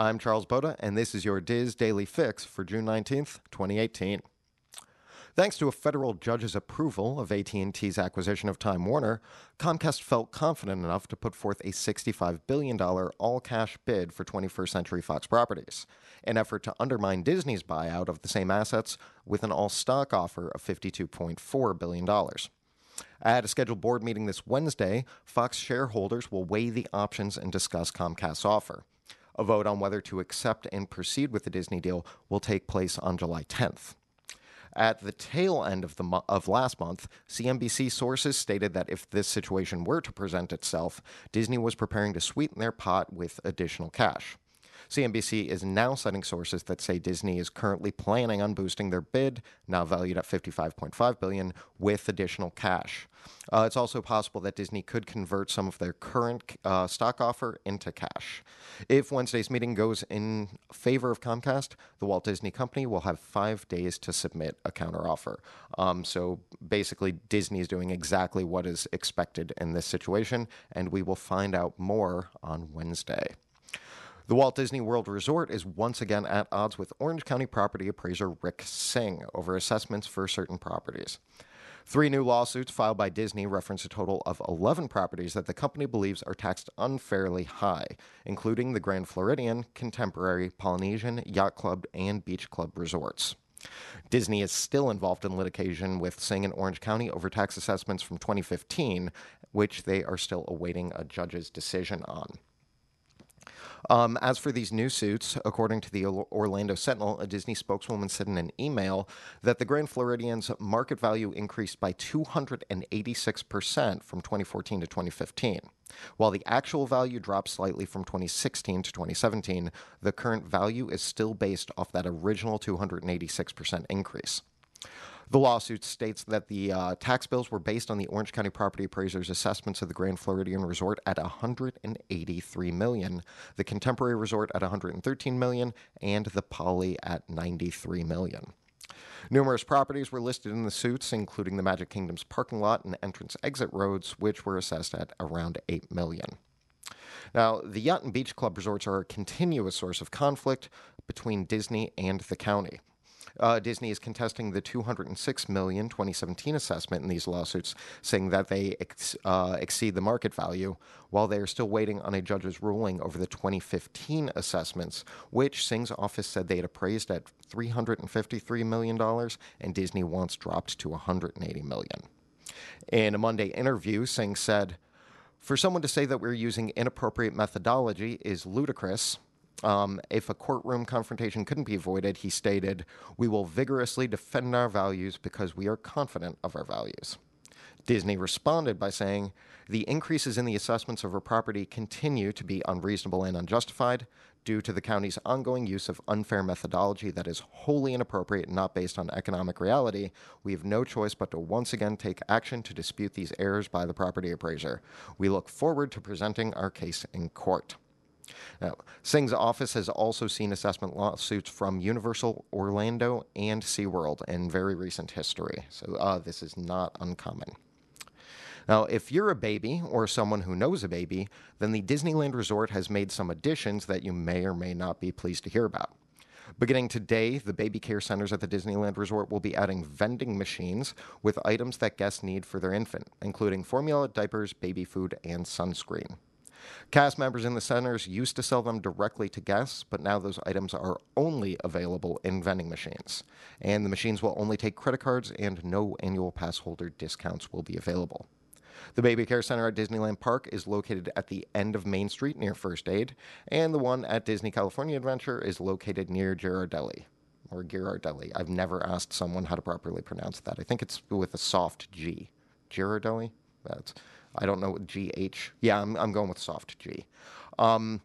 I'm Charles Boda, and this is your DIS Daily Fix for June 19th, 2018. Thanks to a federal judge's approval of AT&T's acquisition of Time Warner, Comcast felt confident enough to put forth a $65 billion all-cash bid for 21st Century Fox properties, an effort to undermine Disney's buyout of the same assets with an all-stock offer of $52.4 billion. At a scheduled board meeting this Wednesday, Fox shareholders will weigh the options and discuss Comcast's offer. A vote on whether to accept and proceed with the Disney deal will take place on July 10th. At the tail end of, the mo- of last month, CNBC sources stated that if this situation were to present itself, Disney was preparing to sweeten their pot with additional cash. CNBC is now citing sources that say Disney is currently planning on boosting their bid, now valued at 55.5 billion, with additional cash. Uh, it's also possible that Disney could convert some of their current uh, stock offer into cash. If Wednesday's meeting goes in favor of Comcast, the Walt Disney Company will have five days to submit a counteroffer. Um, so basically, Disney is doing exactly what is expected in this situation, and we will find out more on Wednesday. The Walt Disney World Resort is once again at odds with Orange County property appraiser Rick Singh over assessments for certain properties. Three new lawsuits filed by Disney reference a total of 11 properties that the company believes are taxed unfairly high, including the Grand Floridian, Contemporary, Polynesian, Yacht Club, and Beach Club resorts. Disney is still involved in litigation with Singh and Orange County over tax assessments from 2015, which they are still awaiting a judge's decision on. Um, as for these new suits, according to the Orlando Sentinel, a Disney spokeswoman said in an email that the Grand Floridian's market value increased by 286% from 2014 to 2015. While the actual value dropped slightly from 2016 to 2017, the current value is still based off that original 286% increase. The lawsuit states that the uh, tax bills were based on the Orange County property appraiser's assessments of the Grand Floridian Resort at 183 million, the Contemporary Resort at 113 million, and the Poly at 93 million. Numerous properties were listed in the suits, including the Magic Kingdom's parking lot and entrance exit roads, which were assessed at around 8 million. Now, the Yacht and Beach Club resorts are a continuous source of conflict between Disney and the county. Uh, Disney is contesting the 206 million 2017 assessment in these lawsuits, saying that they ex- uh, exceed the market value, while they are still waiting on a judge's ruling over the 2015 assessments, which Singh's office said they had appraised at 353 million dollars, and Disney wants dropped to 180 million. In a Monday interview, Singh said. For someone to say that we're using inappropriate methodology is ludicrous. Um, if a courtroom confrontation couldn't be avoided, he stated, We will vigorously defend our values because we are confident of our values. Disney responded by saying, The increases in the assessments of our property continue to be unreasonable and unjustified due to the county's ongoing use of unfair methodology that is wholly inappropriate and not based on economic reality. We have no choice but to once again take action to dispute these errors by the property appraiser. We look forward to presenting our case in court. Now, Singh's office has also seen assessment lawsuits from Universal Orlando and SeaWorld in very recent history, so uh, this is not uncommon. Now, if you're a baby or someone who knows a baby, then the Disneyland Resort has made some additions that you may or may not be pleased to hear about. Beginning today, the baby care centers at the Disneyland Resort will be adding vending machines with items that guests need for their infant, including formula, diapers, baby food, and sunscreen. Cast members in the centers used to sell them directly to guests, but now those items are only available in vending machines. And the machines will only take credit cards, and no annual pass holder discounts will be available. The Baby Care Center at Disneyland Park is located at the end of Main Street near First Aid, and the one at Disney California Adventure is located near Ghirardelli. Or Ghirardelli. I've never asked someone how to properly pronounce that. I think it's with a soft G. Ghirardelli? That's I don't know GH. Yeah, I'm, I'm going with soft G. Um,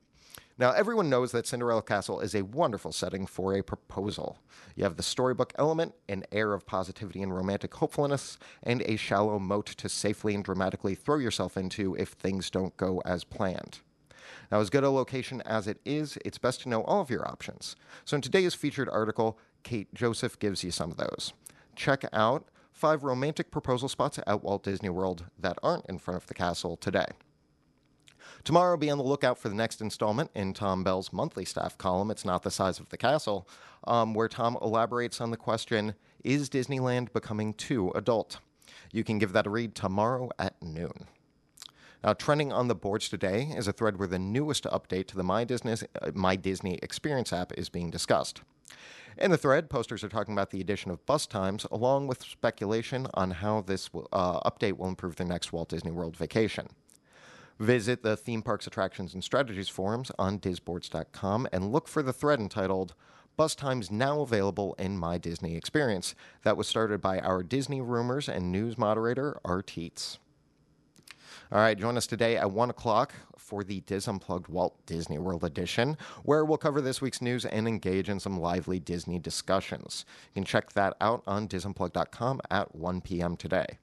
now, everyone knows that Cinderella Castle is a wonderful setting for a proposal. You have the storybook element, an air of positivity and romantic hopefulness, and a shallow moat to safely and dramatically throw yourself into if things don't go as planned. Now, as good a location as it is, it's best to know all of your options. So, in today's featured article, Kate Joseph gives you some of those. Check out five romantic proposal spots at Walt Disney World that aren't in front of the castle today. Tomorrow, be on the lookout for the next installment in Tom Bell's monthly staff column, It's Not the Size of the Castle, um, where Tom elaborates on the question Is Disneyland becoming too adult? You can give that a read tomorrow at noon. Now, trending on the boards today is a thread where the newest update to the My Disney, uh, My Disney Experience app is being discussed. In the thread, posters are talking about the addition of bus times, along with speculation on how this uh, update will improve the next Walt Disney World vacation. Visit the Theme Parks Attractions and Strategies forums on disboards.com and look for the thread entitled Bus Times Now Available in My Disney Experience that was started by our Disney rumors and news moderator, Art Teets. All right, join us today at 1 o'clock for the Dis Unplugged Walt Disney World edition, where we'll cover this week's news and engage in some lively Disney discussions. You can check that out on disunplugged.com at 1 p.m. today.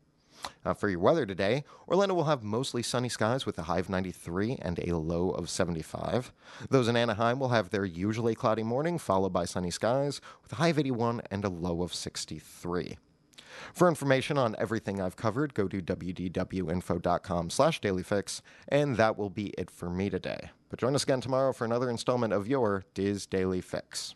Uh, for your weather today, Orlando will have mostly sunny skies with a high of 93 and a low of 75. Those in Anaheim will have their usually cloudy morning, followed by sunny skies with a high of 81 and a low of 63. For information on everything I've covered, go to wdwinfo.com slash dailyfix, and that will be it for me today. But join us again tomorrow for another installment of your Dis Daily Fix.